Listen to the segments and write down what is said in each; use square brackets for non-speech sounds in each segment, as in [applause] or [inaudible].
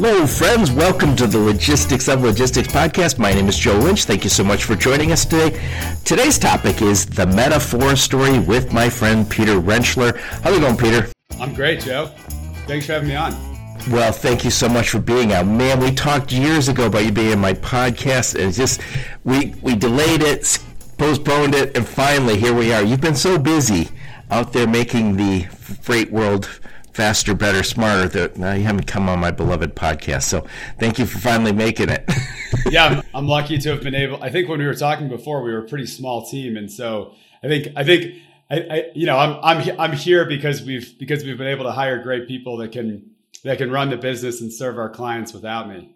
Hello, friends. Welcome to the Logistics of Logistics podcast. My name is Joe Lynch. Thank you so much for joining us today. Today's topic is the Metafora story with my friend Peter Rentschler. are you going, Peter? I'm great, Joe. Thanks for having me on. Well, thank you so much for being out, Man, we talked years ago about you being in my podcast, and just we we delayed it, postponed it, and finally here we are. You've been so busy out there making the freight world faster, better, smarter that now you haven't come on my beloved podcast. So thank you for finally making it. [laughs] yeah, I'm, lucky to have been able. I think when we were talking before, we were a pretty small team, and so I think I think I, I you know I'm I'm I'm here because we've because we've been able to hire great people that can that can run the business and serve our clients without me.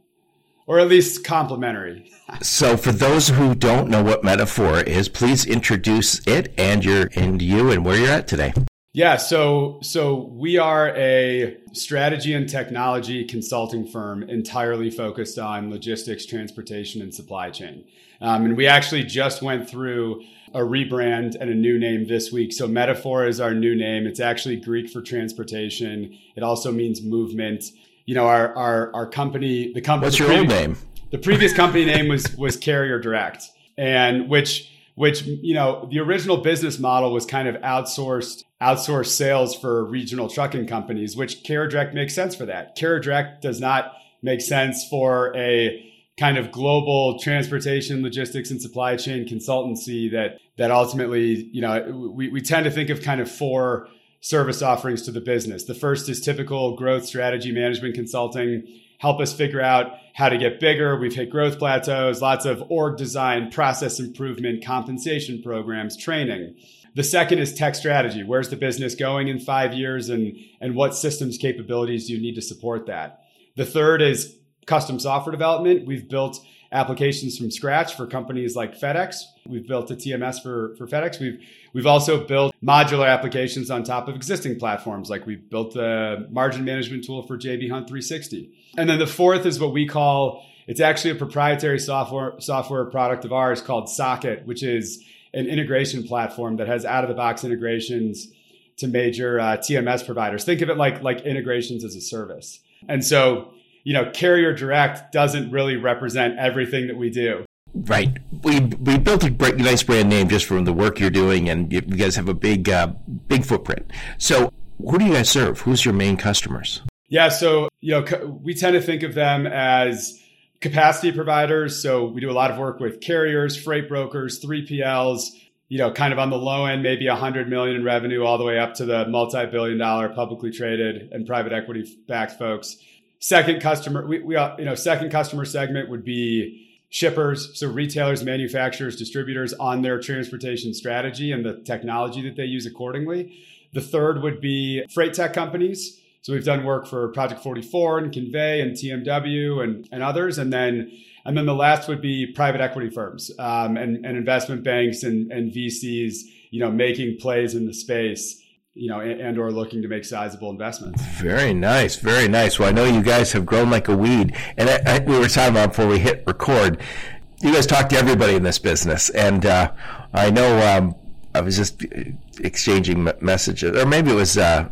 Or at least complimentary. [laughs] so, for those who don't know what Metafora is, please introduce it and your and you and where you're at today. Yeah, so so we are a strategy and technology consulting firm entirely focused on logistics, transportation, and supply chain. Um, and we actually just went through a rebrand and a new name this week. So Metafora is our new name. It's actually Greek for transportation. It also means movement. You know, our our our company, the company. What's your old name? The previous company name was was Carrier Direct, and which which you know the original business model was kind of outsourced outsourced sales for regional trucking companies which Carrier Direct makes sense for that. Carrier Direct does not make sense for a kind of global transportation logistics and supply chain consultancy that that ultimately you know we, we tend to think of kind of four service offerings to the business. The first is typical growth strategy management consulting help us figure out how to get bigger. We've hit growth plateaus, lots of org design, process improvement, compensation programs, training. The second is tech strategy. Where's the business going in five years and, and what systems capabilities do you need to support that? The third is custom software development. We've built applications from scratch for companies like FedEx. We've built a TMS for, for FedEx. We've we've also built modular applications on top of existing platforms, like we've built a margin management tool for JB Hunt 360. And then the fourth is what we call it's actually a proprietary software software product of ours called Socket, which is an integration platform that has out of the box integrations to major uh, TMS providers. Think of it like like integrations as a service. And so you know, Carrier Direct doesn't really represent everything that we do. Right. We we built a great, nice brand name just from the work you're doing, and you guys have a big uh, big footprint. So, who do you guys serve? Who's your main customers? Yeah. So, you know, we tend to think of them as capacity providers. So, we do a lot of work with carriers, freight brokers, 3PLs. You know, kind of on the low end, maybe 100 million in revenue, all the way up to the multi-billion dollar publicly traded and private equity backed folks. Second customer, we, we uh, you know, second customer segment would be shippers, so retailers, manufacturers, distributors on their transportation strategy and the technology that they use accordingly. The third would be freight tech companies. So we've done work for Project 44 and Convey and TMW and, and others. And then and then the last would be private equity firms um, and, and investment banks and, and VCs, you know, making plays in the space you know, and, and, or looking to make sizable investments. Very nice, very nice. Well, I know you guys have grown like a weed, and I, I, we were talking about before we hit record. You guys talk to everybody in this business, and uh, I know um, I was just exchanging messages, or maybe it was. Uh,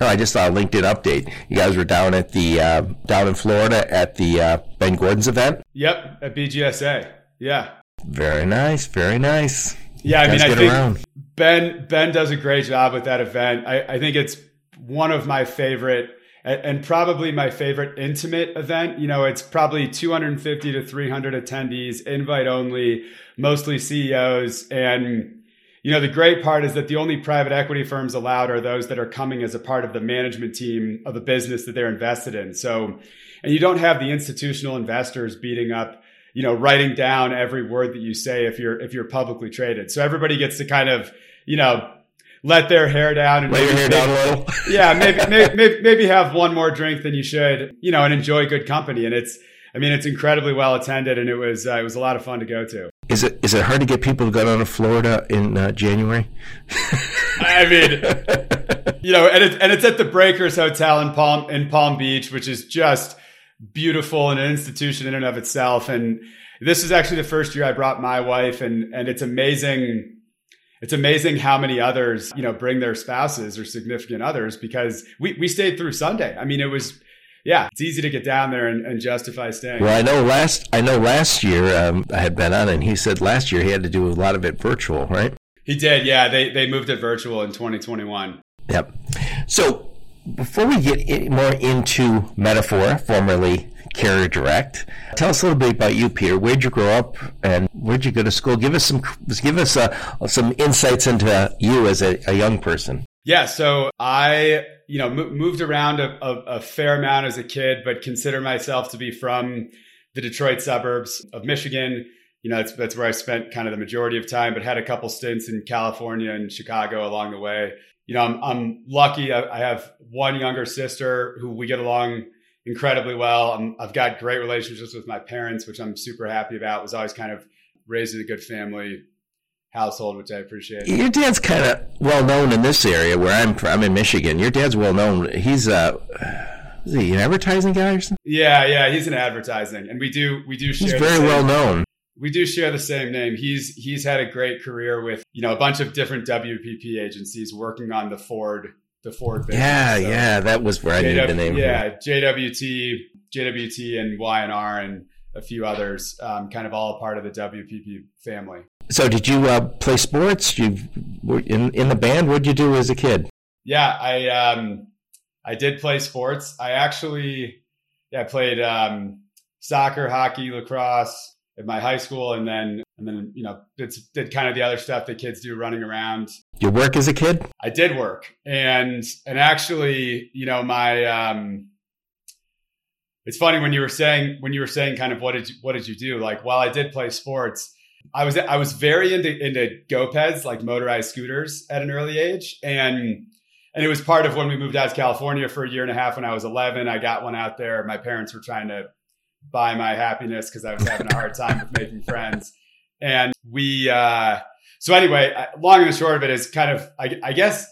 no, I just saw a LinkedIn update. You guys were down at the uh, down in Florida at the uh, Ben Gordon's event. Yep, at BGSA. Yeah. Very nice. Very nice. Yeah, I mean, I think around. Ben Ben does a great job with that event. I, I think it's one of my favorite and probably my favorite intimate event. You know, it's probably 250 to 300 attendees, invite only, mostly CEOs. And, you know, the great part is that the only private equity firms allowed are those that are coming as a part of the management team of the business that they're invested in. So, and you don't have the institutional investors beating up you know, writing down every word that you say if you're if you're publicly traded. So everybody gets to kind of, you know, let their hair down and let maybe, hair down [laughs] yeah, maybe, maybe maybe have one more drink than you should, you know, and enjoy good company. And it's, I mean, it's incredibly well attended, and it was uh, it was a lot of fun to go to. Is it is it hard to get people to go down to Florida in uh, January? I mean, You know, and, it, and it's at the Breakers Hotel in Palm in Palm Beach, which is just beautiful and an institution in and of itself. And this is actually the first year I brought my wife, and and it's amazing. It's amazing how many others, you know, bring their spouses or significant others because we, we stayed through Sunday. I mean, it was yeah, it's easy to get down there and, and justify staying. Well, I know last I know last year um, I had been on, and he said last year he had to do a lot of it virtual, right? He did, yeah. They they moved it virtual in 2021. Yep. So before we get more into Metafora, formerly Carrier Direct, tell us a little bit about you, Peter. Where'd you grow up, and where'd you go to school? Give us some give us uh, some insights into you as a, a young person. Yeah, so I, you know, m- moved around a, a, a, fair amount as a kid, but consider myself to be from the Detroit suburbs of Michigan. You know, that's, that's where I spent kind of the majority of time, but had a couple stints in California and Chicago along the way. You know, I'm, I'm lucky. I, I have one younger sister who we get along incredibly well. i have got great relationships with my parents, which I'm super happy about. Was always kind of raised in a good family household, which I appreciate. Your dad's kind of well known in this area where I'm from. I'm in Michigan. Your dad's well known. He's uh, is he an advertising guy or something? Yeah, yeah, he's in advertising, and we do we do share. He's very well known. We do share the same name. He's he's had a great career with you know a bunch of different WPP agencies working on the Ford the Ford business. Yeah, so yeah, that was where I JW, knew the name. Yeah, JWT, JWT, and Y&R, and a few others, um, kind of all part of the WPP family. So, did you uh, play sports? You were in in the band. What did you do as a kid? Yeah, I um, I did play sports. I actually, yeah, played um, soccer, hockey, lacrosse at my high school, and then and then you know did did kind of the other stuff that kids do, running around. You work as a kid? I did work, and and actually, you know, my um, it's funny when you were saying when you were saying kind of what did you, what did you do? Like, while I did play sports I was I was very into into GoPeds, like motorized scooters, at an early age, and and it was part of when we moved out to California for a year and a half when I was 11. I got one out there. My parents were trying to buy my happiness because I was having a hard time with making friends, and we. Uh, so anyway, long and the short of it is kind of I, I guess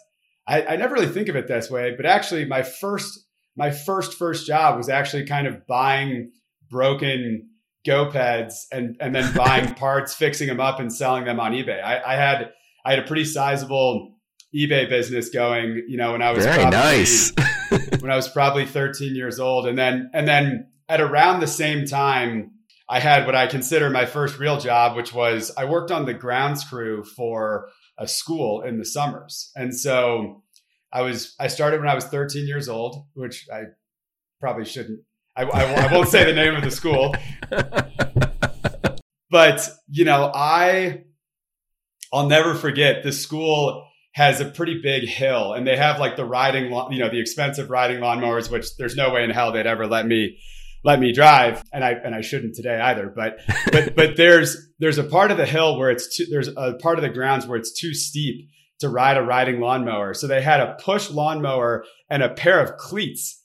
I, I never really think of it this way, but actually my first my first first job was actually kind of buying broken GoPeds and and then buying [laughs] parts, fixing them up, and selling them on eBay. I, I, had I had a pretty sizable eBay business going. You know, when I was very probably, nice. [laughs] when I was probably 13 years old, and then and then at around the same time, I had what I consider my first real job, which was I worked on the grounds crew for a school in the summers, and so. I was I started when I was 13 years old, which I probably shouldn't I, I, I won't say the name of the school, [laughs] but you know, I I'll never forget the school has a pretty big hill and they have like the riding, you know, the expensive riding lawnmowers, which there's no way in hell they'd ever let me let me drive and I and I shouldn't today either but but [laughs] but there's there's a part of the hill where it's too, there's a part of the grounds where it's too steep to ride a riding lawnmower so they had a push lawnmower and a pair of cleats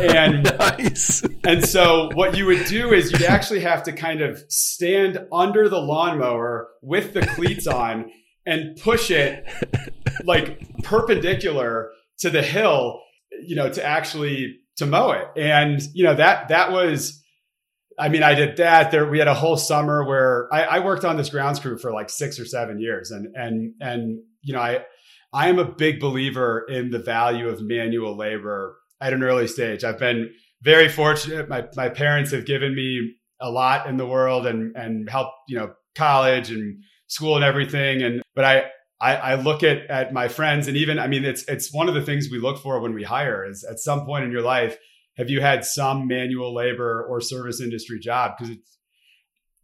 and [laughs] nice. and so what you would do is you'd actually have to kind of stand under the lawnmower with the cleats on and push it like perpendicular to the hill, you know, to actually to mow it. And you know that that was I mean, I did that. There, we had a whole summer where I, I, worked on this grounds crew for like six or seven years, and and and you know, I I am a big believer in the value of manual labor at an early stage. I've been very fortunate. My my parents have given me a lot in the world and and helped you know college and school and everything. And but I I, I look at at my friends and even I mean it's it's one of the things we look for when we hire is at some point in your life have you had some manual labor or service industry job because it's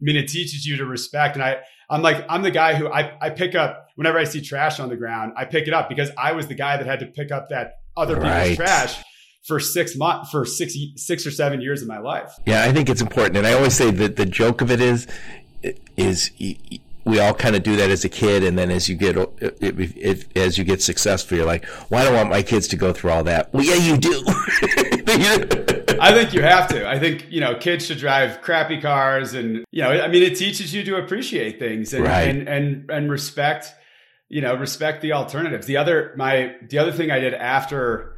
I mean it teaches you to respect and I I'm like I'm the guy who I I pick up whenever I see trash on the ground I pick it up because I was the guy that had to pick up that other right. people's trash for six months for six six or seven years of my life. Yeah, I think it's important, and I always say that the joke of it is is we all kind of do that as a kid, and then as you get as you get successful, you're like, "Well, I don't want my kids to go through all that." Well, yeah, you do. [laughs] I think you have to. I think you know kids should drive crappy cars, and you know, I mean, it teaches you to appreciate things and right. and, and and respect you know, respect the alternatives. The other my the other thing I did after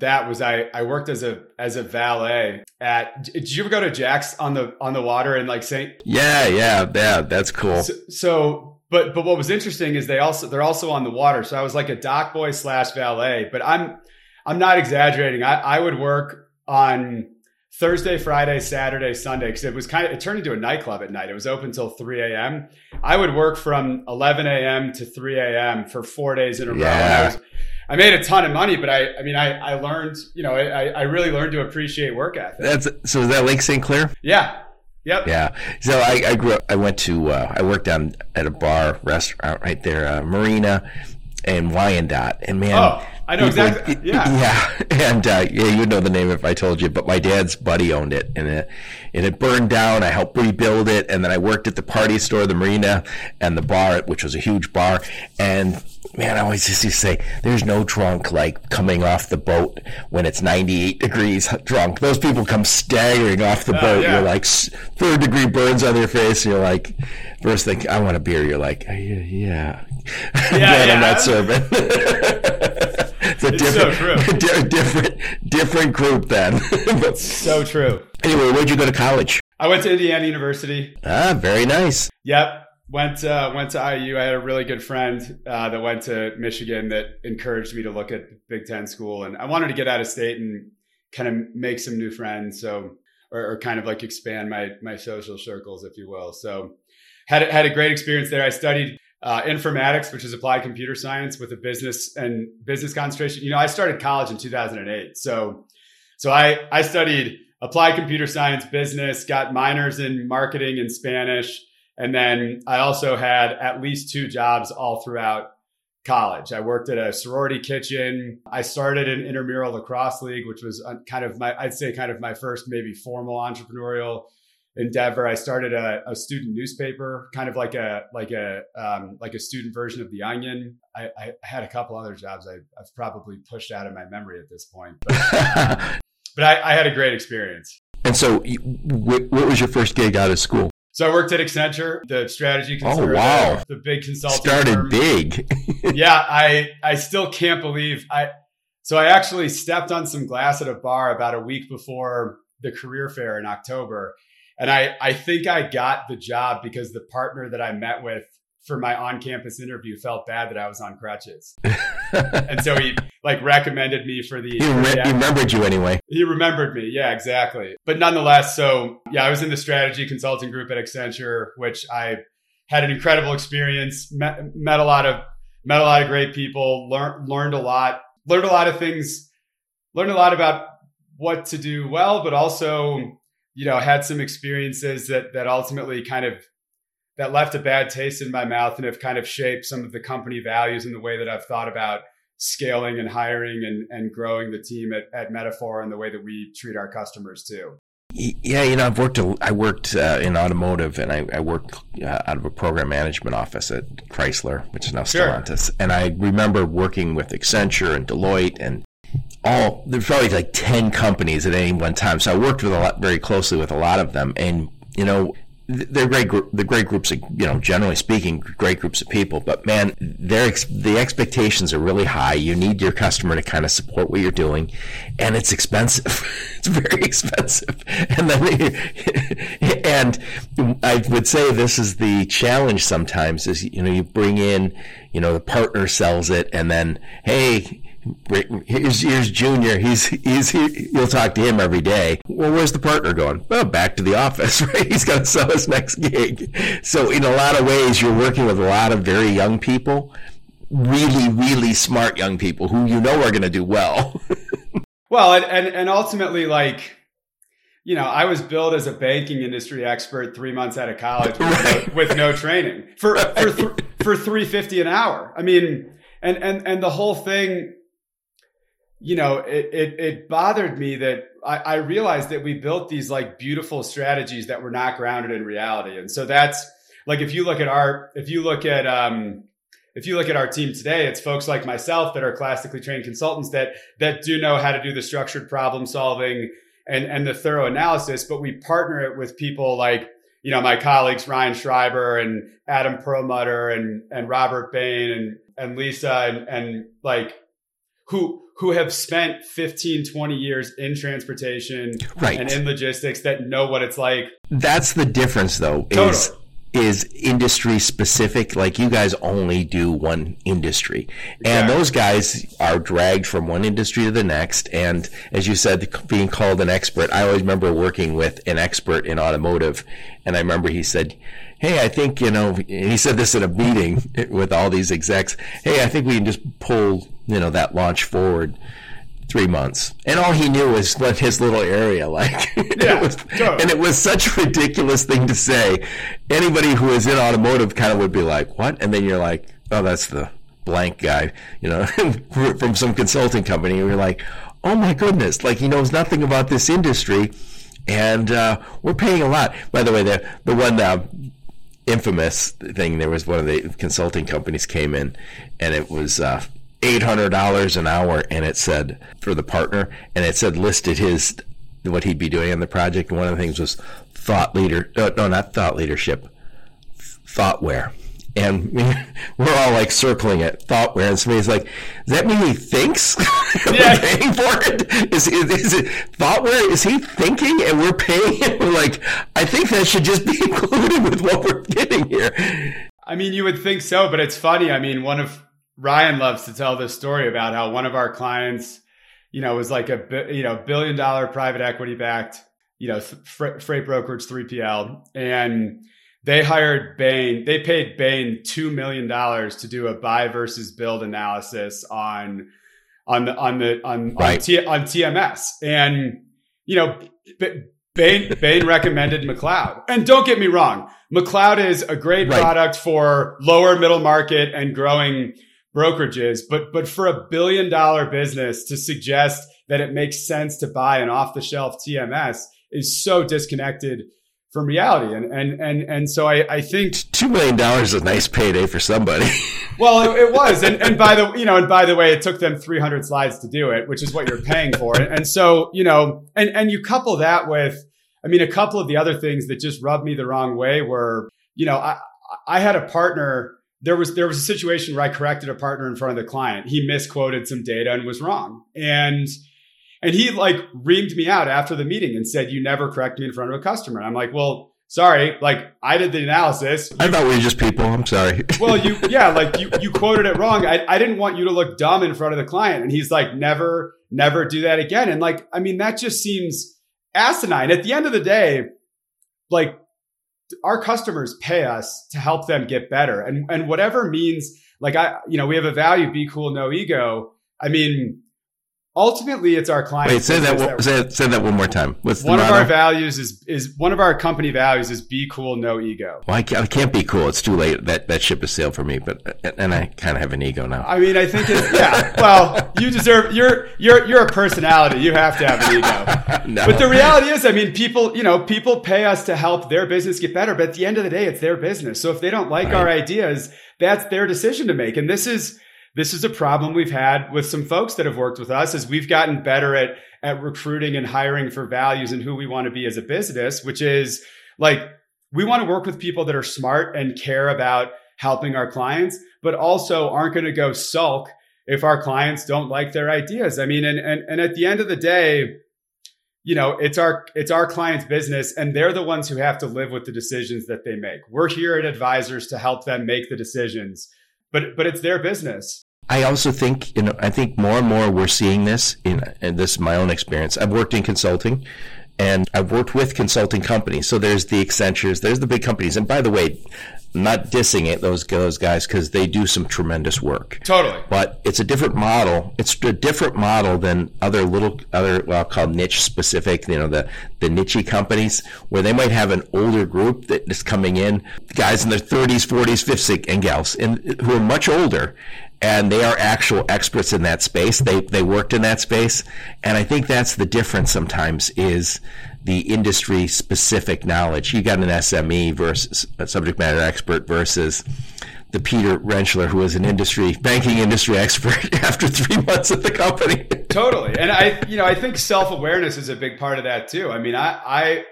that was I I worked as a as a valet at. Did you ever go to Jack's on the on the water and like say Yeah, yeah, yeah. That's cool. So, so, but but what was interesting is they also they're also on the water. So I was like a dock boy slash valet. But I'm I'm not exaggerating. I I would work on Thursday, Friday, Saturday, Sunday because it was kind of it turned into a nightclub at night. It was open till 3 a.m. I would work from 11 a.m. to 3 a.m. for four days in a row. I made a ton of money, but I I mean I I learned you know I I really learned to appreciate work ethic. That's so. Is that Lake St. Clair? Yeah. Yep. Yeah. So I, I grew up. I went to. Uh, I worked down at a bar restaurant right there, uh, Marina, and Wyandotte, and man. Oh I know exactly. Yeah, yeah, [laughs] and uh, yeah, you would know the name if I told you. But my dad's buddy owned it, and it and it burned down. I helped rebuild it, and then I worked at the party store, the marina, and the bar, which was a huge bar. And man, I always just used to say, "There's no drunk like coming off the boat when it's 98 degrees [laughs] drunk." Those people come staggering off the uh, boat. Yeah. You're like third degree burns on your face. And you're like, first thing, I want a beer. You're like, yeah, yeah. [laughs] Yeah, yeah. I'm not serving. It's a different, so true. [laughs] different, different group then. [laughs] so true. Anyway, where'd you go to college? I went to Indiana University. Ah, very nice. Yep. Went uh, went to IU. I had a really good friend uh, that went to Michigan that encouraged me to look at Big Ten school, and I wanted to get out of state and kind of make some new friends. So, or, or kind of like expand my my social circles, if you will. So, had had a great experience there. I studied uh, informatics, which is applied computer science with a business and business concentration. You know, I started college in 2008. So, so I, I studied applied computer science, business, got minors in marketing and Spanish. And then I also had at least two jobs all throughout college. I worked at a sorority kitchen. I started an intramural lacrosse league, which was uh, kind of my, I'd say kind of my first maybe formal entrepreneurial endeavor. I started a, a, student newspaper, kind of like a like a um, like a student version of the Onion. I, I had a couple other jobs I, have probably pushed out of my memory at this point, but, [laughs] but I, I, had a great experience. And so, what, what, was your first gig out of school? So I worked at Accenture, the strategy consultant. Oh wow, the, big consulting started firm. big. [laughs] yeah, I I still can't believe I. So I actually stepped on some glass at a bar about a week before the career fair in October and I, I think I got the job because the partner that I met with for my on-campus interview felt bad that I was on crutches, [laughs] and so he like recommended me for the. He, re- he, remembered you anyway. He remembered me, yeah, exactly. But nonetheless, so yeah, I was in the strategy consulting group at Accenture, which I had an incredible experience. Met, met a lot of met a lot of great people. Learned learned a lot. Learned a lot of things. Learned a lot about what to do well, but also you know, had some experiences that that ultimately kind of that left a bad taste in my mouth and have kind of shaped some of the company values and the way that I've thought about scaling and hiring and, and growing the team at, at Metafora and the way that we treat our customers too. Yeah, you know, I've worked. I worked uh, in automotive, and I, I worked uh, out of a program management office at Chrysler, which is now Stellantis. Sure. And I remember working with Accenture and Deloitte and all there's probably like 10 companies at any one time. So i worked with a lot very closely with a lot of them. And you know they're great the great groups of you know generally speaking great groups of people. But man they the expectations are really high. You need your customer to kind of support what you're doing. And it's expensive. [laughs] It's very expensive. And then [laughs] and i would say this is the challenge sometimes is you know you bring in you know the partner sells it and then hey here's, here's Junior. He's he's he, you'll talk to him every day. Well, where's the partner going? Well, back to the office, [laughs] right? He's got to sell his next gig. So in a lot of ways, you're working with a lot of very young people, really, really smart young people who you know are going to do well. [laughs] well, and, and and ultimately, like you know, I was billed as a banking industry expert three months out of college with, right. no, with no, training for right. for th- for three fifty an hour. I mean, and and and the whole thing you know, it, it, it bothered me that I, I, realized that we built these like beautiful strategies that were not grounded in reality. And so that's like, if you look at our, if you look at, um, if you look at our team today, it's folks like myself that are classically trained consultants that, that do know how to do the structured problem solving and, and the thorough analysis, but we partner it with people like you know, my colleagues Ryan Schreiber and Adam Perlmutter and and Robert Bain and and Lisa and, and like who who have spent 15 20 years in transportation right. and in logistics that know what it's like that's the difference though totally. is is industry specific like you guys only do one industry and Exactly. those guys are dragged from one industry to the next and as you said being called an expert i always remember working with an expert in automotive and i remember he said hey i think you know he said this at a meeting with all these execs hey i think we can just pull you know that launch forward three months. And all he knew was what his little area like [laughs] Yeah, it was, totally. and it was such a ridiculous thing to say. Anybody who is in automotive kind of would be like what? And then you're like oh that's the blank guy you know [laughs] from some consulting company. And you're like oh my goodness. Like he knows nothing about this industry. And uh, we're paying a lot. By the way the the one uh, infamous thing there was one of the consulting companies came in and it was uh, $800 an hour and it said for the partner and it said listed his what he'd be doing on the project. And one of the things was thought leader uh, no not thought leadership thoughtware. And [laughs] we're all like circling it thoughtware. And somebody's like does that mean he thinks? [laughs] Yeah. we're paying for it. Is, is, is it thoughtware? Is he thinking? And we're paying it we're like i think that should just be [laughs] included with what we're getting here. I mean, you would think so, but it's funny. I mean, one of Ryan loves to tell this story about how one of our clients, you know, was like a you know billion dollar private equity backed, you know, freight brokerage 3PL, and they hired Bain. They paid Bain two million dollars to do a buy versus build analysis on on the on the on Right. on, T, on TMS, and you know. B- Bain, Bain recommended McLeod. And don't get me wrong, McLeod is a great Right. product for lower middle market and growing brokerages. But, but for a billion dollar business to suggest that it makes sense to buy an off the shelf TMS is so disconnected from reality. And, and, and, and so I, I think two million dollars is a nice payday for somebody [laughs] well, it, it was, and, and by the you know, and by the way, it took them 300 slides to do it, which is what you're paying for. And, and so you know, and and you couple that with, I mean, a couple of the other things that just rubbed me the wrong way were, you know, I I had a partner. There was there was a situation where I corrected a partner in front of the client. He misquoted some data and was wrong, and and he like reamed me out after the meeting and said, "You never correct me in front of a customer." And I'm like, well. Sorry, like I did the analysis. i thought we were just people i'm sorry [laughs] Well, you, yeah, like you, you quoted it wrong. I, I didn't want you to look dumb in front of the client. And he's like, never, never do that again. And like, I mean, that just seems asinine. At the end of the day, like our customers pay us to help them get better. And, and whatever means, like I, you know, we have a value, be cool, no ego. I mean, ultimately it's our clients. wait say that one- say, say that one more time what's one of motto? our values is, is one of our company values is be cool, no ego. well, I can't, I can't be cool. It's too late. That that ship has sailed for me. But and I kind of have an ego now. I mean, I think it's yeah. Well, you deserve. You're you're you're a personality. You have to have an ego. [laughs] no. But the reality is, I mean, people you know people pay us to help their business get better. But at the end of the day, it's their business. So if they don't like Right. our ideas, that's their decision to make. And this is this is a problem we've had with some folks that have worked with us as we've gotten better at at recruiting and hiring for values and who we want to be as a business, which is like we want to work with people that are smart and care about helping our clients, but also aren't going to go sulk if our clients don't like their ideas. I mean, and, and, and at the end of the day, you know, it's our, it's our client's business and they're the ones who have to live with the decisions that they make. We're here at advisors to help them make the decisions, but, but it's their business. I also think, you know, I think more and more we're seeing this in, and this is my own experience. I've worked in consulting and I've worked with consulting companies. So there's the Accentures, there's the big companies. And by the way, I'm not dissing it, those, those guys, because they do some tremendous work. Totally. But it's a different model. It's a different model than other little, other, well, called niche specific, you know, the, the niche companies where they might have an older group that is coming in, guys in their 30s, 40s, 50s, and gals, and who are much older and they are actual experts in that space. They they worked in that space, and I think that's the difference. Sometimes is the industry specific knowledge. You got an SME versus a subject matter expert versus the Peter Rentschler, who was an industry banking industry expert [laughs] after three months at the company. totally and i you know i think self-awareness is a big part of that too i mean i i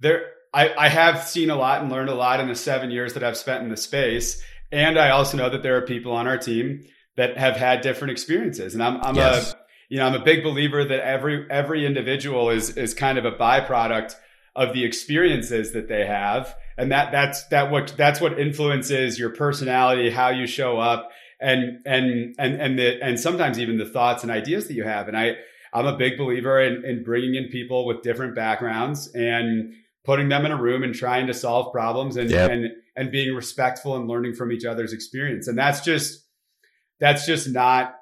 there I, I have seen a lot and learned a lot in the seven years that I've spent in the space. And I also know that there are people on our team that have had different experiences. And I'm, I'm yes. a, you know, I'm a big believer that every, every individual is, is kind of a byproduct of the experiences that they have. And that, that's, that what, that's what influences your personality, how you show up and, and, and, and the, and sometimes even the thoughts and ideas that you have. And I, I'm a big believer in, in bringing in people with different backgrounds and putting them in a room and trying to solve problems and, yep. and, and being respectful and learning from each other's experience. And that's just, that's just not,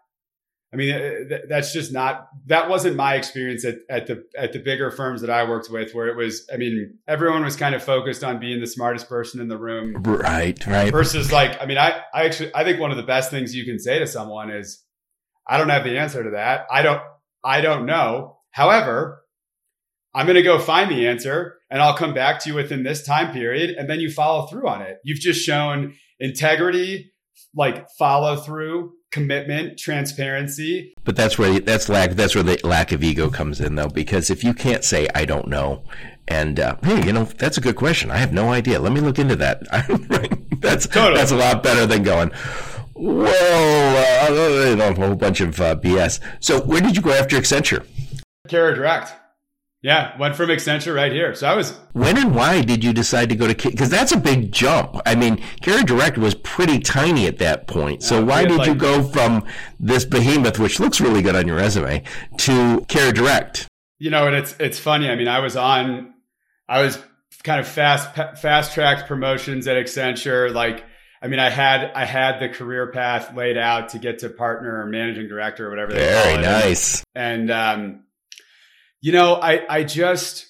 I mean, uh, that's just not, that wasn't my experience at, at the, at the bigger firms that I worked with where it was, I mean, everyone was kind of focused on being the smartest person in the room. Right. Right. Versus like, I mean, I, I actually, I think one of the best things you can say to someone is, I don't have the answer to that. I don't, I don't know. However, I'm going to go find the answer and I'll come back to you within this time period. And then you follow through on it. You've just shown integrity, like follow through, commitment, transparency. But that's where that's lack. That's where the lack of ego comes in, though, because if you can't say I don't know, and uh, hey, you know that's a good question. I have no idea. Let me look into that. [laughs] that's totally. that's a lot better than going. Well, uh, you know, a whole bunch of uh, BS. So, where did you go after Accenture? Carrier Direct. Yeah, went from Accenture right here. So I was. When and why did you decide to go to? Because that's a big jump. I mean, Carrier Direct was pretty tiny at that point. So uh, why did like, you go from this behemoth, which looks really good on your resume, to Carrier Direct? You know, and it's it's funny. I mean, I was on, I was kind of fast fast tracked promotions at Accenture. Like, I mean, I had I had the career path laid out to get to partner or managing director or whatever. Very nice. And, and um, you know, I, I just,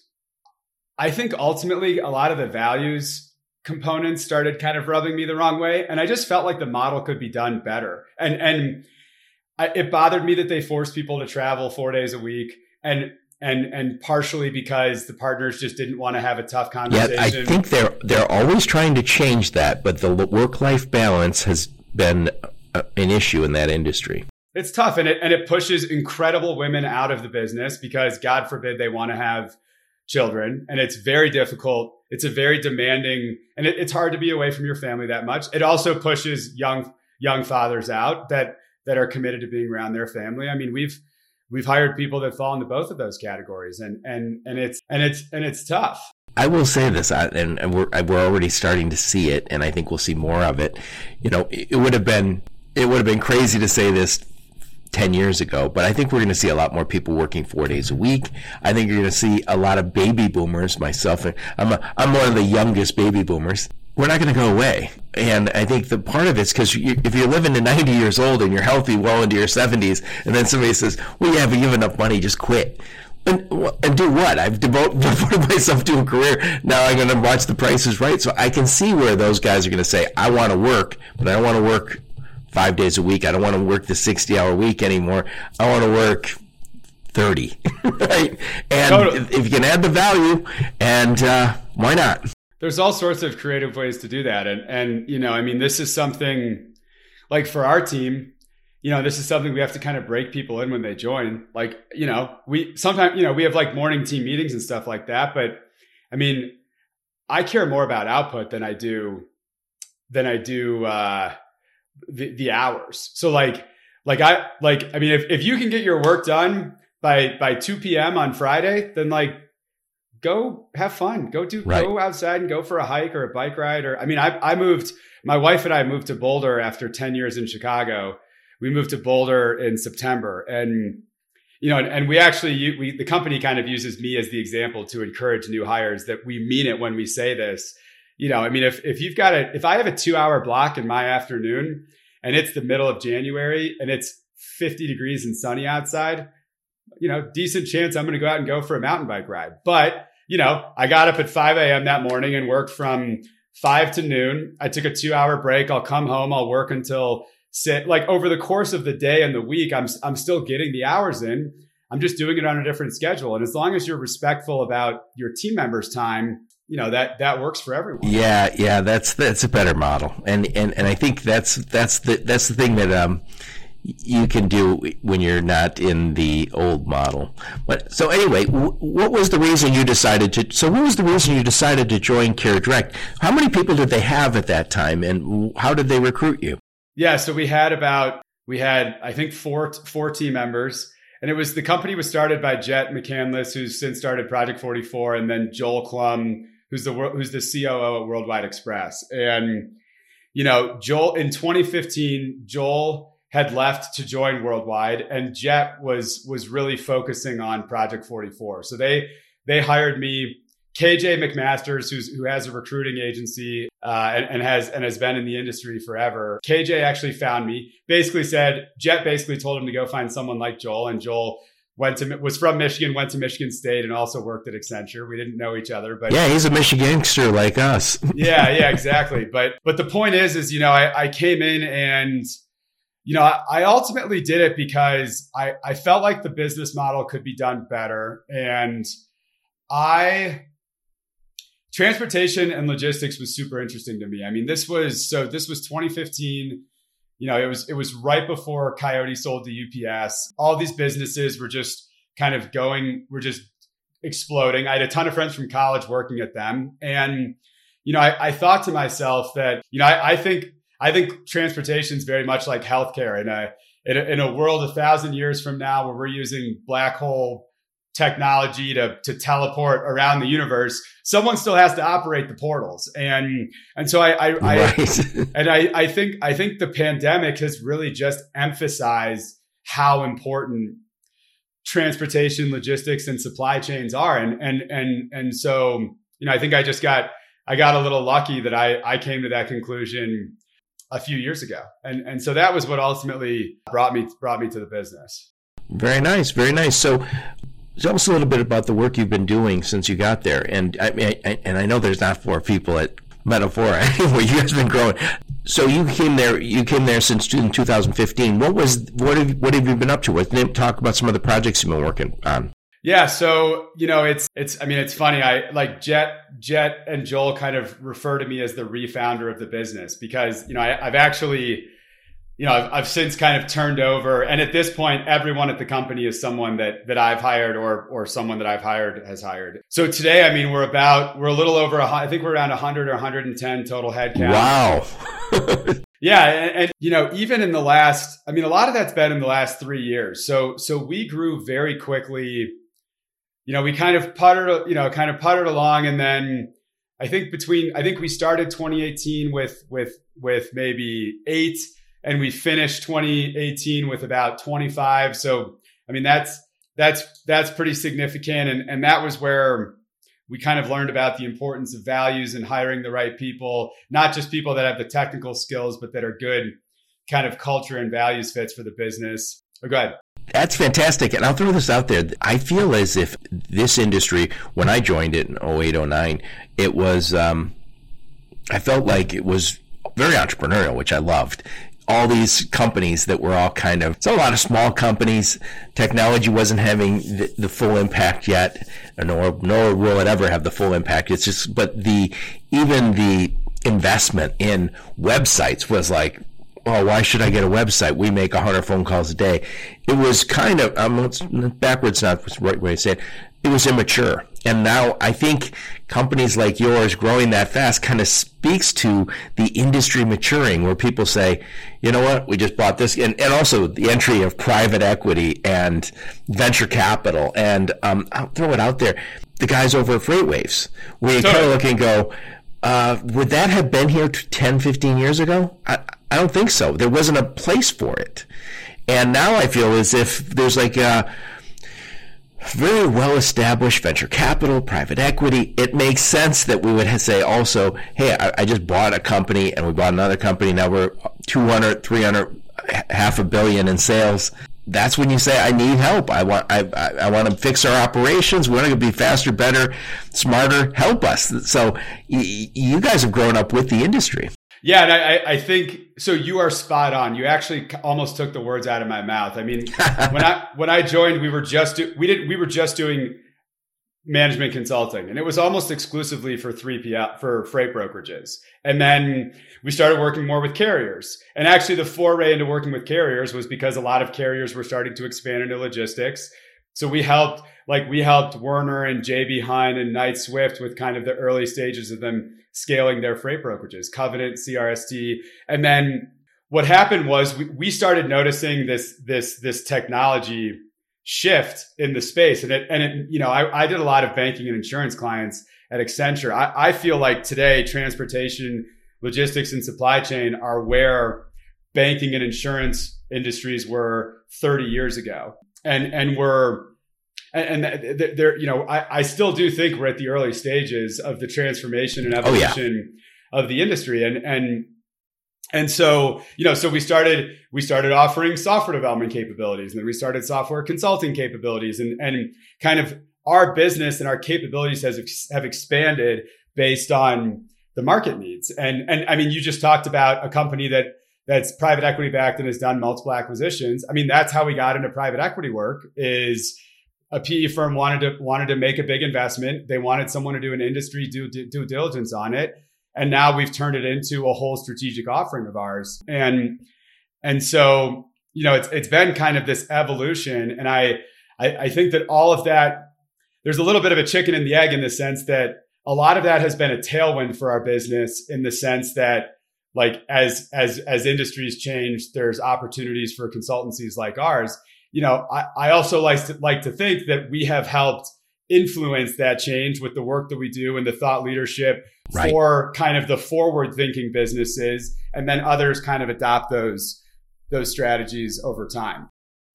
I think ultimately a lot of the values components started kind of rubbing me the wrong way. And I just felt like the model could be done better. And, and I, it bothered me that they forced people to travel four days a week. And, and and partially because the partners just didn't want to have a tough conversation. Yeah, I think they're they're always trying to change that, but the work life balance has been a, an issue in that industry. It's tough and it and it pushes incredible women out of the business because God forbid they want to have children and it's very difficult. It's a very demanding and it, it's hard to be away from your family that much. It also pushes young young fathers out that that are committed to being around their family. I mean, we've we've hired people that fall into both of those categories and and and it's and it's and it's tough. I will say this, and, and we're we're already starting to see it, and I think we'll see more of it. You know, it would have been it would have been crazy to say this 10 years ago. But I think we're going to see a lot more people working four days a week. I think you're going to see a lot of baby boomers, myself. I'm, a, I'm one of the youngest baby boomers. We're not going to go away. And I think the part of it's because you, if you're living to 90 years old and you're healthy well into your 70s, and then somebody says, well, yeah, but you have enough money, just quit. And, and do what? I've devoted, [laughs] devoted myself to a career. Now I'm going to watch the prices right. So I can see where those guys are going to say, I want to work, but I don't want to work five days a week. I don't want to work the 60 hour week anymore. I want to work 30, [laughs] right? And totally. if you can add the value, and uh, why not? There's all sorts of creative ways to do that. And, and, you know, I mean, this is something like for our team, you know, this is something we have to kind of break people in when they join. Like, you know, we sometimes, you know, we have like morning team meetings and stuff like that. But I mean, I care more about output than I do, than I do, uh, the, the hours. So like, like I, like, I mean, if, if you can get your work done by, by 2 p.m. on Friday, then like go have fun, go do, right. go outside and go for a hike or a bike ride. Or, I mean, I, I moved, my wife and I moved to Boulder after 10 years in Chicago. We moved to Boulder in September and, you know, and, and, we actually, we, the company kind of uses me as the example to encourage new hires that we mean it when we say this you know, I mean, if, if you've got a, if I have a two hour block in my afternoon and it's the middle of January and it's 50 degrees and sunny outside, you know, decent chance I'm going to go out and go for a mountain bike ride. But, you know, I got up at 5 a.m. that morning and worked from five to noon. I took a two hour break. I'll come home. I'll work until sit like over the course of the day and the week. I'm, I'm still getting the hours in. I'm just doing it on a different schedule. And as long as you're respectful about your team members' time, you know that that works for everyone. Yeah, yeah, that's that's a better model, and and and I think that's that's the that's the thing that um you can do when you're not in the old model. But so anyway, w- what was the reason you decided to? So what was the reason you decided to join Carrier Direct? How many people did they have at that time, and how did they recruit you? Yeah, so we had about we had I think four four team members, and it was the company was started by Jett McCandless, who's since started Project Forty Four, and then Joel Klum, who's the who's the COO at Worldwide Express, and you know Joel in 2015, Joel had left to join Worldwide, and Jet was was really focusing on Project 44. So they they hired me. KJ McMasters, who's who has a recruiting agency uh, and, and, has and has been in the industry forever. KJ actually found me. Basically said Jet basically told him to go find someone like Joel, and Joel went to was from Michigan, went to Michigan State, and also worked at Accenture. We didn't know each other, but yeah, he's a Michiganster like us. [laughs] yeah, yeah, exactly. But but the point is, is you know, I, I came in and you know, I, ultimately did it because I, I felt like the business model could be done better. And I, transportation and logistics was super interesting to me. I mean, this was, so this was 2015. You know, it was, it was right before Coyote sold to UPS. All these businesses were just kind of going, were just exploding. I had a ton of friends from college working at them. And, you know, I, I thought to myself that, you know, I, I think I think transportation is very much like healthcare in a, in a, in a world a thousand years from now where we're using black hole technology to to teleport around the universe, someone still has to operate the portals. And and so I I, right. I [laughs] and I, I think I think the pandemic has really just emphasized how important transportation, logistics, and supply chains are. And and and and so, you know, I think I just got I got a little lucky that I I came to that conclusion a few years ago. And and so that was what ultimately brought me brought me to the business. Very nice, very nice. So tell us a little bit about the work you've been doing since you got there. And I I, and I know there's not four people at Metafora [laughs] anyway. You guys been growing. So you came there. You came there since 2015. What was what have what have you been up to? What talk about some of the projects you've been working on? Yeah, so you know, it's it's. I mean, it's funny. I like Jet, Jet, and Joel kind of refer to me as the refounder of the business because you know I, have actually, you know, I've, I've, since kind of turned over, and at this point, everyone at the company is someone that that I've hired or or someone that I've hired has hired. So today, I mean, we're about we're a little over. A, I think we're around 100 or 110 total headcount. Wow. [laughs] Yeah, and, and, you know, even in the last, I mean, a lot of that's been in the last three years. So, so we grew very quickly you know, we kind of puttered, you know, kind of puttered along, and then I think between I think we started 2018 with with with maybe eight, and we finished 2018 with about 25. So I mean, that's that's that's pretty significant, and and that was where we kind of learned about the importance of values and hiring the right people, not just people that have the technical skills, but that are good kind of culture and values fits for the business. Oh, go ahead. That's fantastic. And I'll throw this out there. I feel as if this industry, when I joined it in 08, 09, it was, um, I felt like it was very entrepreneurial, which I loved. All these companies that were all kind of, so a lot of small companies. Technology wasn't having the, the full impact yet, nor, nor will it ever have the full impact. It's just, but the, even the investment in websites was like, oh, why should I get a website? We make 100 phone calls a day. It was kind of, um, backwards, not the right way to say it. It was immature. And now I think companies like yours growing that fast kind of speaks to the industry maturing where people say, you know what, we just bought this. And, and also the entry of private equity and venture capital. And um, I'll throw it out there. The guys over at FreightWaves, we kind of look and go, uh, would that have been here 10, 15 years ago? I, I don't think so. There wasn't a place for it. And now I feel as if there's like a very well established venture capital, private equity. It makes sense that we would say also, hey, I, I just bought a company and we bought another company. Now we're 200, 300, half a billion in sales that's when you say I need help. I want I, I want to fix our operations. We want to be faster, better, smarter. Help us. So y- you guys have grown up with the industry. Yeah, and I, I think so. You are spot on. You actually almost took the words out of my mouth. I mean, [laughs] when I when I joined, we were just we did we were just doing management consulting and it was almost exclusively for three P for freight brokerages. And then we started working more with carriers. And actually the foray into working with carriers was because a lot of carriers were starting to expand into logistics. So we helped like we helped Werner and JB Hunt and Knight Swift with kind of the early stages of them scaling their freight brokerages, Covenant, CRST. And then what happened was we, we started noticing this this this technology shift in the space. And it, and it, you know, I, I did a lot of banking and insurance clients at Accenture. I, I feel like today transportation, logistics and supply chain are where banking and insurance industries were 30 years ago. And, and we're, and, and there, you know, I, I still do think we're at the early stages of the transformation and evolution oh, yeah. of the industry. And, and and so, you know, so we started we started offering software development capabilities, and then we started software consulting capabilities, and and kind of our business and our capabilities has have expanded based on the market needs. And and I mean, you just talked about a company that that's private equity backed and has done multiple acquisitions. I mean, that's how we got into private equity work. Is a PE firm wanted to wanted to make a big investment. They wanted someone to do an industry due, due diligence on it and now we've turned it into a whole strategic offering of ours. And, and so, you know, it's, it's been kind of this evolution. And I, I, I think that all of that, there's a little bit of a chicken and the egg in the sense that a lot of that has been a tailwind for our business in the sense that like as as as industries change there's opportunities for consultancies like ours you know i, I also like to like to think that we have helped influence that change with the work that we do and the thought leadership right. for kind of the forward thinking businesses and then others kind of adopt those those strategies over time.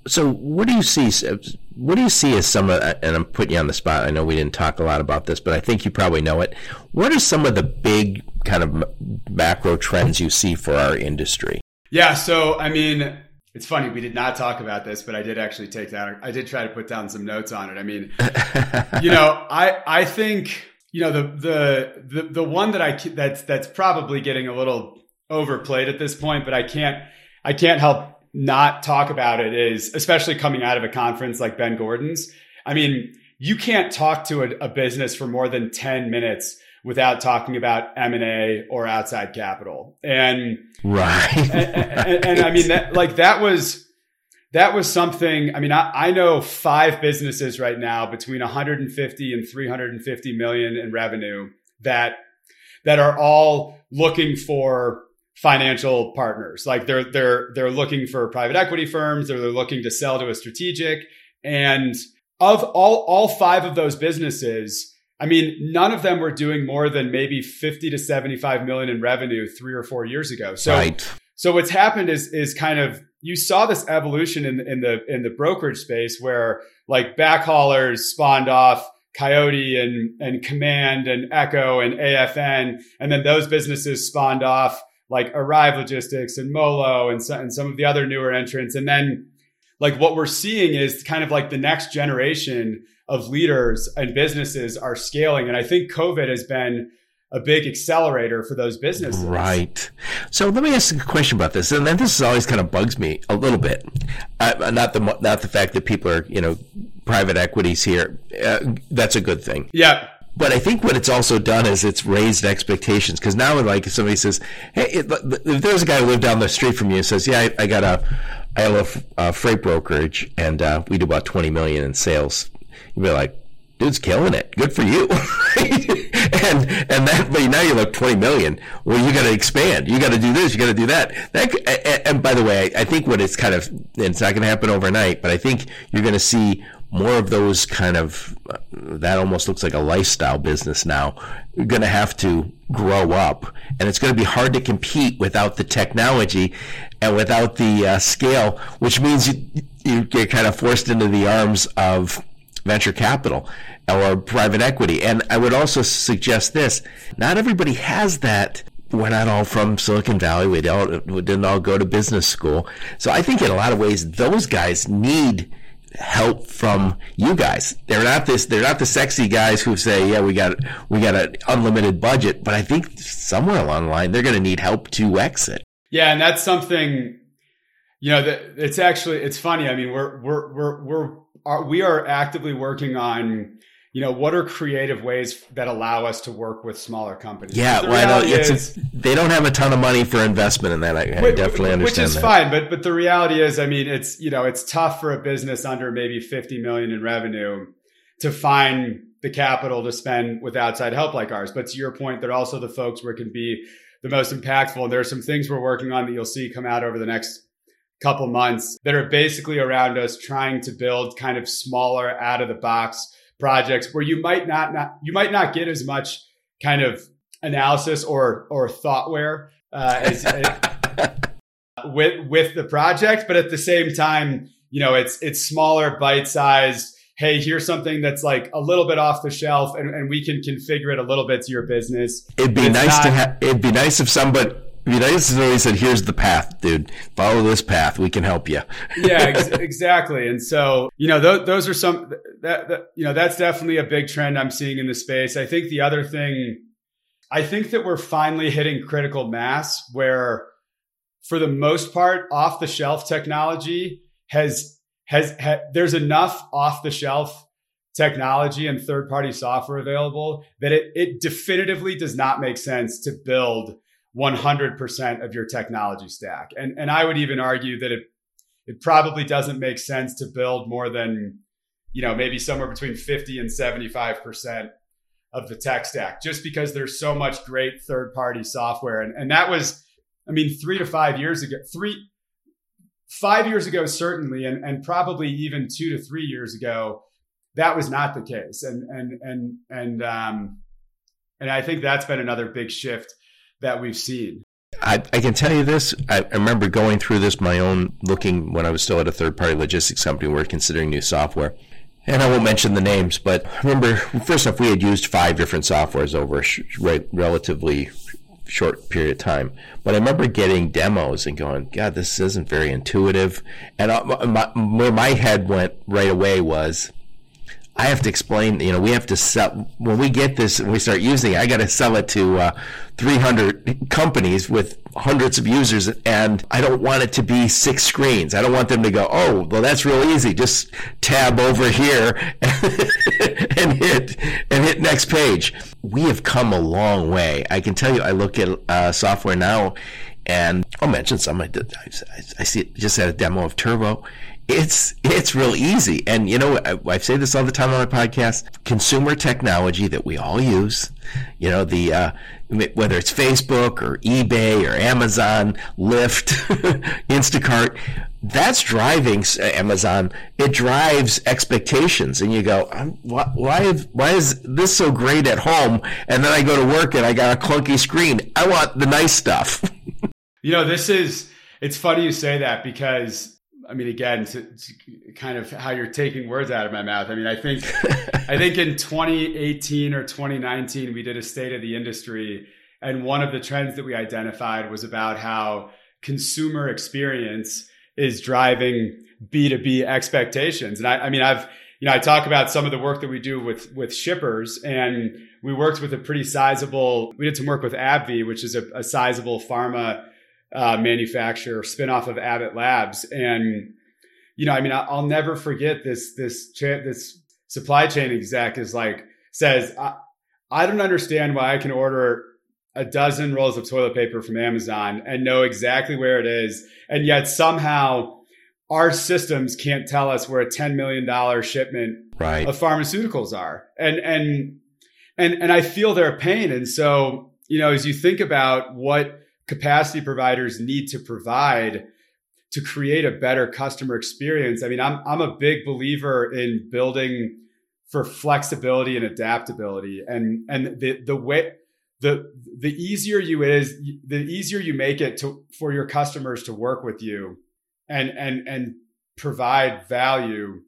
So what do you see what do you see as some of and i'm putting you on the spot i know we didn't talk a lot about this but i think you probably know it. What are some of the big kind of macro trends you see for our industry? Yeah so i mean it's funny we did not talk about this but i did actually take down. i did try to put down some notes on it i mean [laughs] you know i i think you know the the the the one that I that's that's probably getting a little overplayed at this point, but I can't I can't help not talk about it is especially coming out of a conference like Ben Gordon's. I mean, you can't talk to a, a business for more than 10 minutes without talking about M&A or outside capital. And right. and, and, and I mean that like that was that was something. I mean, I, I, know five businesses right now between 150 and 350 million in revenue that that are all looking for financial partners. Like they're they're they're looking for private equity firms, or they're looking to sell to a strategic. And of all all five of those businesses, I mean, none of them were doing more than maybe 50 to 75 million in revenue three or four years ago. So right. so what's happened is is kind of you saw this evolution in, in the in the brokerage space where like backhaulers spawned off Coyote and and Command and Echo and AFN, and then those businesses spawned off like Arrive Logistics and Molo and, so, and some of the other newer entrants, and then like what we're seeing is kind of like the next generation of leaders and businesses are scaling, and I think COVID has been a big accelerator for those businesses. Right. So let me ask a question about this, and then this always kind of bugs me a little bit. Uh, not the not the fact that people are you know private equities here. Uh, that's a good thing. Yeah. But I think what it's also done is it's raised expectations because now, like, if somebody says, "Hey, it, if there's a guy who lived down the street from you and says, yeah, I, I got a, I have a, a freight brokerage and uh, we do about twenty million in sales," you'd be like, dude's killing it. Good for you. [laughs] and and that but now you're like 20 million. Well, you got to expand. You got to do this. You got to do that. That and, and by the way, I think what it's kind of it's not going to happen overnight, but I think you're going to see more of those kind of uh, that almost looks like a lifestyle business now. You're going to have to grow up, and it's going to be hard to compete without the technology and without the uh, scale, which means you you get kind of forced into the arms of venture capital or private equity. And I would also suggest this not everybody has that. We're not all from Silicon Valley. We, don't, we didn't all go to business school. So I think in a lot of ways, those guys need help from you guys. They're not this, they're not the sexy guys who say, yeah, we got, we got an unlimited budget, but I think somewhere along the line, they're going to need help to exit. Yeah. And that's something, you know, that it's actually, it's funny. I mean, we're, we're, we're, we're, are, we are actively working on you know, what are creative ways that allow us to work with smaller companies? Yeah, well, I know it's a, they don't have a ton of money for investment in that. I, I definitely understand, which is that. fine. But but the reality is, I mean, it's you know, it's tough for a business under maybe fifty million in revenue to find the capital to spend with outside help like ours. But to your point, they're also the folks where it can be the most impactful. And there are some things we're working on that you'll see come out over the next couple months that are basically around us trying to build kind of smaller out of the box projects where you might not, not you might not get as much kind of analysis or or thoughtware uh, as, [laughs] with with the project, but at the same time, you know, it's it's smaller, bite sized. Hey, here's something that's like a little bit off the shelf, and, and we can configure it a little bit to your business. It'd be nice not, to have. It'd be nice if somebody this is he said, here's the path, dude. Follow this path. We can help you. yeah, ex- [laughs] exactly. And so, you know, th- those are some, that, that, you know, that's definitely a big trend I'm seeing in the space. I think the other thing, I think that we're finally hitting critical mass where for the most part, off the shelf technology has, has, ha- there's enough off the shelf technology and third party software available that it, it definitively does not make sense to build 100% of your technology stack. And, and I would even argue that it, it probably doesn't make sense to build more than, you know, maybe somewhere between 50 and 75% of the tech stack, just because there's so much great third party software. And, and that was, I mean, three to five years ago, three, five years ago, certainly, and, and probably even two to three years ago, that was not the case. And, and, and, and, um, and I think that's been another big shift that we've seen. I, I, can tell you this. I, I, remember going through this my own looking when I was still at a third party logistics company. We are considering new software. And I won't mention the names, but remember, first off, we had used five different softwares over a sh- relatively short period of time. But I remember getting demos and going, God, this isn't very intuitive. And uh, my, where my head went right away was, I have to explain, you know, we have to sell, when we get this and we start using it, I got to sell it to uh, 300 companies with hundreds of users. And I don't want it to be six screens. I don't want them to go, oh, well, that's real easy. Just tab over here [laughs] and hit, and hit next page. We have come a long way. I can tell you, I look at uh, software now and I'll mention some. I, did, I, I see, just had a demo of Turvo it's it's real easy. And you know, I, I, say this all the time on my podcast: consumer technology that we all use. You know, the uh, whether it's Facebook or eBay or Amazon, Lyft, [laughs] Instacart, that's driving Amazon. It drives expectations, and you go, why, why, why is this so great at home? And then I go to work and I got a clunky screen. I want the nice stuff. [laughs] you know, this is. It's funny you say that because I mean, again, to, to, kind of how you're taking words out of my mouth. I mean, I think, [laughs] I think in 2018 or 2019, we did a state of the industry, and one of the trends that we identified was about how consumer experience is driving B2B expectations. And I, I mean, I've, you know, I talk about some of the work that we do with with shippers, and we worked with a pretty sizable. We did some work with AbbVie, which is a, a sizable pharma uh, manufacturer, spinoff of Abbott Labs, and you know, I mean, I'll never forget this this cha- this supply chain exec is like says, I, I don't understand why I can order a dozen rolls of toilet paper from Amazon and know exactly where it is, and yet somehow our systems can't tell us where a ten million dollar shipment right. of pharmaceuticals are, and and and and I feel their pain, and so you know, as you think about what capacity providers need to provide to create a better customer experience. I mean, I'm I'm a big believer in building for flexibility and adaptability. And and the the way the the easier you is the easier you make it to for your customers to work with you and and and provide value.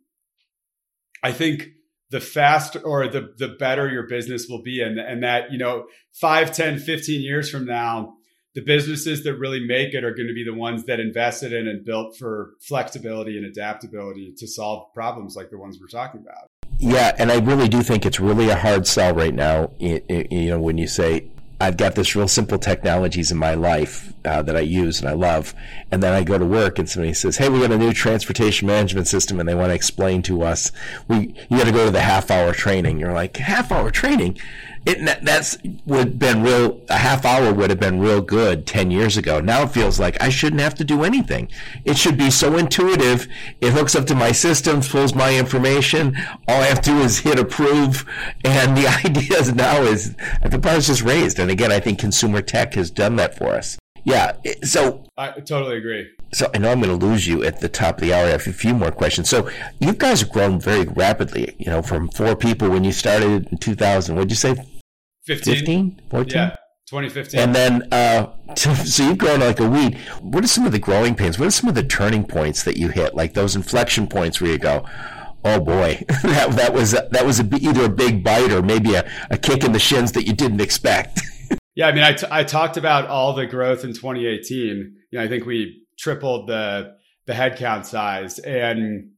I think the faster or the the better your business will be and and that you know 5 10 15 years from now the businesses that really make it are going to be the ones that invested in and built for flexibility and adaptability to solve problems like the ones we're talking about. Yeah, and I really do think it's really a hard sell right now. You know, when you say I've got this real simple technologies in my life uh, that I use and I love. And then I go to work and somebody says, Hey, we got a new transportation management system and they want to explain to us, we, you got to go to the half hour training. You're like, half hour training? It that's would been real a half hour would have been real good 10 years ago. Now it feels like i shouldn't have to do anything. It should be so intuitive. It hooks up to my system pulls my information. All i have to do is hit approve. And the [laughs] idea is now is the bar is just raised. And again i think consumer tech has done that for us yeah so i totally agree so I know I'm going to lose you at the top of the hour. I have a few more questions. So you guys have grown very rapidly, you know, from four people when you started in 2000. What'd you say? 15. 15? 14? Yeah. 2015. And then, uh, [laughs] so you've grown like a weed. What are some of the growing pains? What are some of the turning points that you hit? Like those inflection points where you go, oh boy, [laughs] that, that was, that was a, either a big bite or maybe a, a kick in the shins that you didn't expect. [laughs] yeah. I mean, I, t- I talked about all the growth in 2018. You know, I think we tripled the, the headcount size and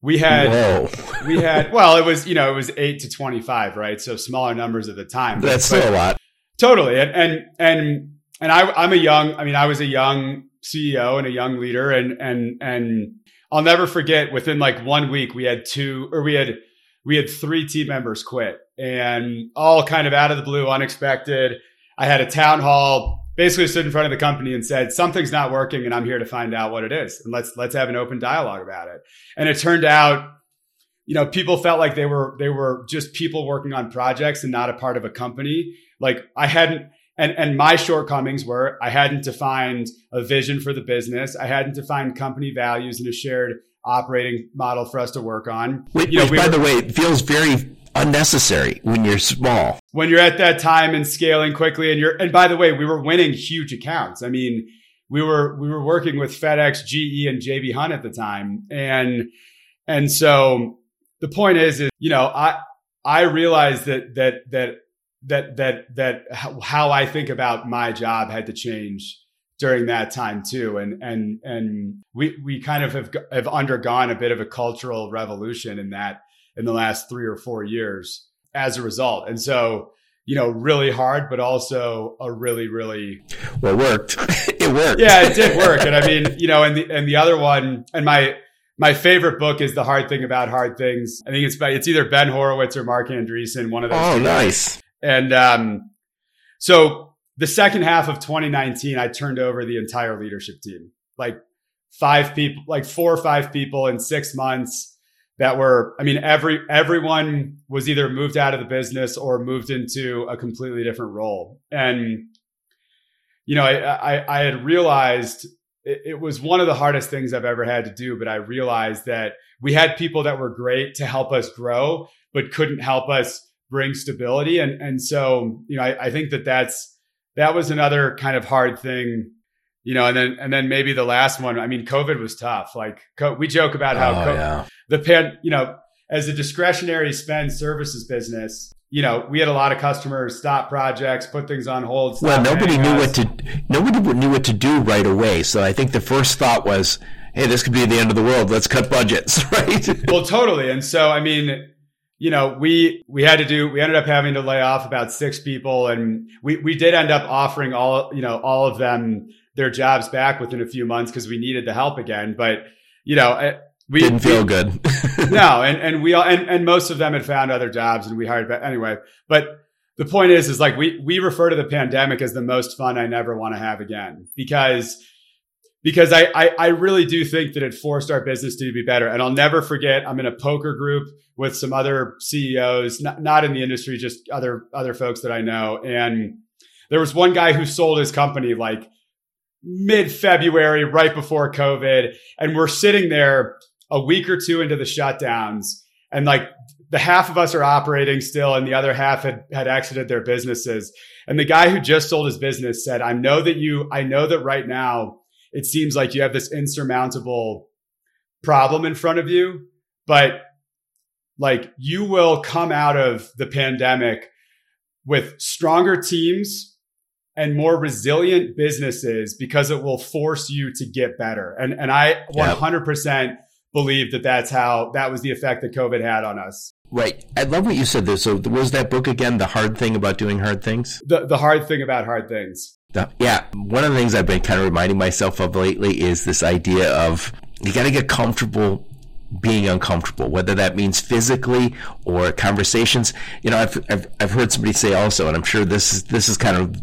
we had we had well it was you know it was 8 to 25 right so smaller numbers at the time that's but, still a lot totally and and and, and I, i'm a young i mean i was a young ceo and a young leader and and and i'll never forget within like one week we had two or we had we had three team members quit and all kind of out of the blue unexpected i had a town hall basically stood in front of the company and said something's not working and i'm here to find out what it is. And let's let's have an open dialogue about it. And it turned out you know people felt like they were they were just people working on projects and not a part of a company. Like i hadn't and and my shortcomings were i hadn't defined a vision for the business. I hadn't defined company values and a shared operating model for us to work on. Which, you know, we by were, the way feels very unnecessary when you're small. When you're at that time and scaling quickly and you're and by the way, we were winning huge accounts. I mean, we were we were working with FedEx, GE and JB Hunt at the time. And and so the point is is you know, I I realized that that that that that that how I think about my job had to change during that time too and and and we we kind of have have undergone a bit of a cultural revolution in that in the last three or four years as a result. And so, you know, really hard, but also a really, really well worked. [laughs] it worked. Yeah, it did work. and I mean, you know, and the and the other one, and my my favorite book is The Hard Thing About Hard Things. I think it's by it's either Ben Horowitz or Marc Andreessen, one of those. Oh, nice. And um, so the second half of 2019, I turned over the entire leadership team, like five people, like four or five people in six months that were i mean every everyone was either moved out of the business or moved into a completely different role. And you know i i, I had realized it, it, was one of the hardest things i've ever had to do but i realized that we had people that were great to help us grow but couldn't help us bring stability. And and so you know i, I think that that's that was another kind of hard thing you know, and then and then maybe the last one. I mean, COVID was tough. Like co- we joke about how oh, COVID, yeah. the pan, you know, as a discretionary spend services business, you know, we had a lot of customers stop projects, put things on hold. Well, nobody knew us. what to nobody knew what to do right away. So I think the first thought was, "Hey, this could be the end of the world. Let's cut budgets." [laughs] Right? well, totally. And so, I mean, you know, we we had to do we ended up having to lay off about six people, and we we did end up offering all you know all of them their jobs back within a few months because we needed the help again. But you know, eh, we didn't feel we, good. [laughs] no, and and we all and and most of them had found other jobs, and we hired back anyway. But the point is, is like we we refer to the pandemic as the most fun I never want to have again because because I, I, I really do think that it forced our business to be better. And I'll never forget. I'm in a poker group with some other CEOs, not, not in the industry, just other other folks that I know, and there was one guy who sold his company like mid February, right before COVID. And we're sitting there a week or two into the shutdowns and like the half of us are operating still and the other half had, had exited their businesses. And the guy who just sold his business said, I know that you, I know that right now it seems like you have this insurmountable problem in front of you, but like you will come out of the pandemic with stronger teams and more resilient businesses because it will force you to get better. And, and I 100% believe that that's how that was the effect that COVID had on us. Right. I love what you said there. So was that book again, The Hard Thing About Doing Hard Things? The, the hard thing about hard things. The, yeah. One of the things I've been kind of reminding myself of lately is this idea of you got to get comfortable being uncomfortable, whether that means physically or conversations. You know, I've, I've, I've heard somebody say also, and I'm sure this is, this is kind of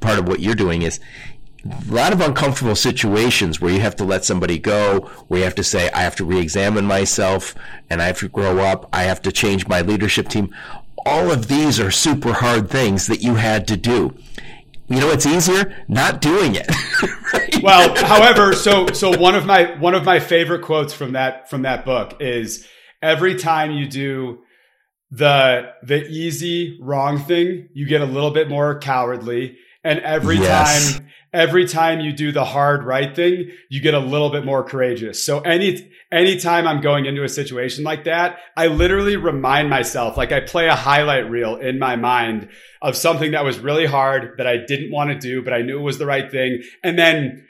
part of what you're doing is a lot of uncomfortable situations where you have to let somebody go, where you have to say, I have to re-examine myself and I have to grow up. I have to change my leadership team. All of these are super hard things that you had to do. You know what's easier? Not doing it. [laughs] right? Well, however, so so one of my one of my favorite quotes from that from that book is every time you do the the easy wrong thing, you get a little bit more cowardly. And every yes. time every time you do the hard right thing, you get a little bit more courageous. So any anytime I'm going into a situation like that, I literally remind myself, like I play a highlight reel in my mind of something that was really hard that I didn't want to do, but I knew it was the right thing. And then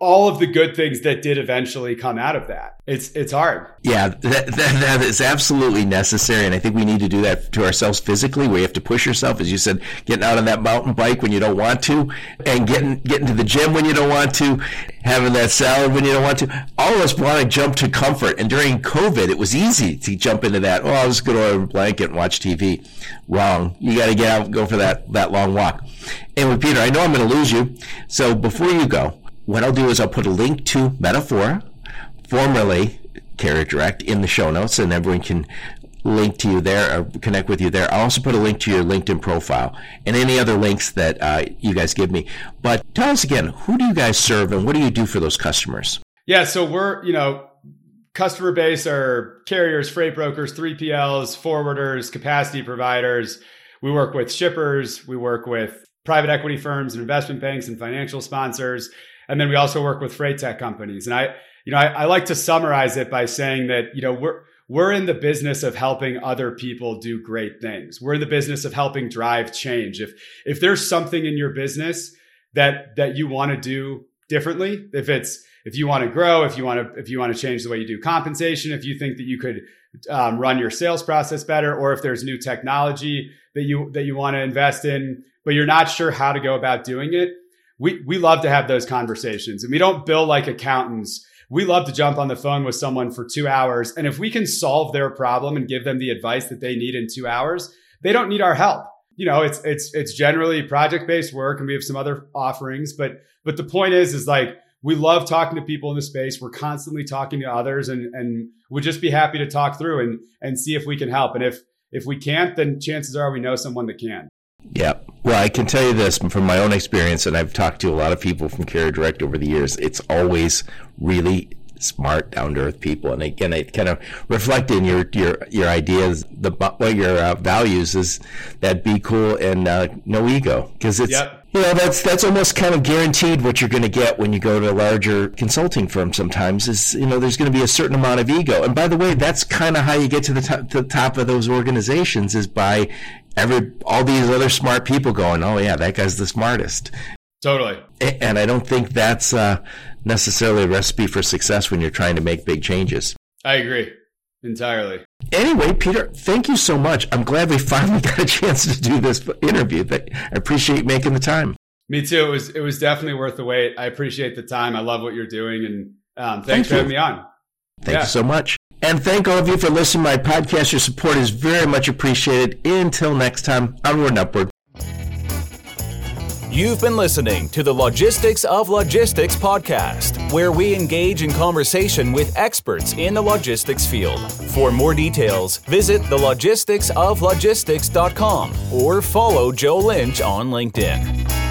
all of the good things that did eventually come out of that. It's it's hard. Yeah, that, that, that is absolutely necessary, and I think we need to do that to ourselves physically. You have to push yourself, as you said, getting out on that mountain bike when you don't want to, and getting getting to the gym when you don't want to, having that salad when you don't want to. All of us want to jump to comfort, and during COVID, it was easy to jump into that. Oh, I'll just go to a blanket and watch TV. Wrong. You got to get out and go for that that long walk. And with Peter, I know I'm going to lose you, so before you go what I'll do is I'll put a link to Metafora, formerly Carrier Direct, in the show notes, and everyone can link to you there or connect with you there. I'll also put a link to your LinkedIn profile and any other links that uh, you guys give me. But tell us again, who do you guys serve and what do you do for those customers? Yeah, so we're, you know, customer base are carriers, freight brokers, 3PLs, forwarders, capacity providers. We work with shippers, we work with private equity firms and investment banks and financial sponsors. And then we also work with freight tech companies. And I, you know, I, I like to summarize it by saying that, you know, we're, we're in the business of helping other people do great things. We're in the business of helping drive change. If, if there's something in your business that, that you want to do differently, if it's, if you want to grow, if you want to, if you want to change the way you do compensation, if you think that you could um, run your sales process better, or if there's new technology that you, that you want to invest in, but you're not sure how to go about doing it, we we love to have those conversations and we don't bill like accountants. We love to jump on the phone with someone for two hours and if we can solve their problem and give them the advice that they need in two hours they don't need our help. You know it's it's it's generally project based work and we have some other offerings but but the point is is like we love talking to people in the space. We're constantly talking to others and and we'd just be happy to talk through and and see if we can help. And if if we can't then chances are we know someone that can. Yeah. Well, I can tell you this from my own experience, and I've talked to a lot of people from Carrier Direct over the years. It's always really smart, down to earth people, and again, it kind of reflect in your your your ideas. The what your uh, values is that be cool and uh, no ego, because it's. Yep. You know that's that's almost kind of guaranteed what you're going to get when you go to a larger consulting firm. Sometimes is you know there's going to be a certain amount of ego, and by the way, that's kind of how you get to the top, to the top of those organizations is by every all these other smart people going, oh yeah, that guy's the smartest. Totally. And I don't think that's uh, necessarily a recipe for success when you're trying to make big changes. I agree entirely. Anyway, Peter, thank you so much. I'm glad we finally [laughs] got a chance to do this interview. I appreciate making the time. Me too. It was it was definitely worth the wait. I appreciate the time. I love what you're doing, and um, thanks thank for having me on. Thank yeah. you so much. And thank all of you for listening. My podcast, your support is very much appreciated. Until next time, onward and upward. You've been listening to the Logistics of Logistics podcast, where we engage in conversation with experts in the logistics field. For more details, visit thelogisticsoflogistics.com or follow Joe Lynch on LinkedIn.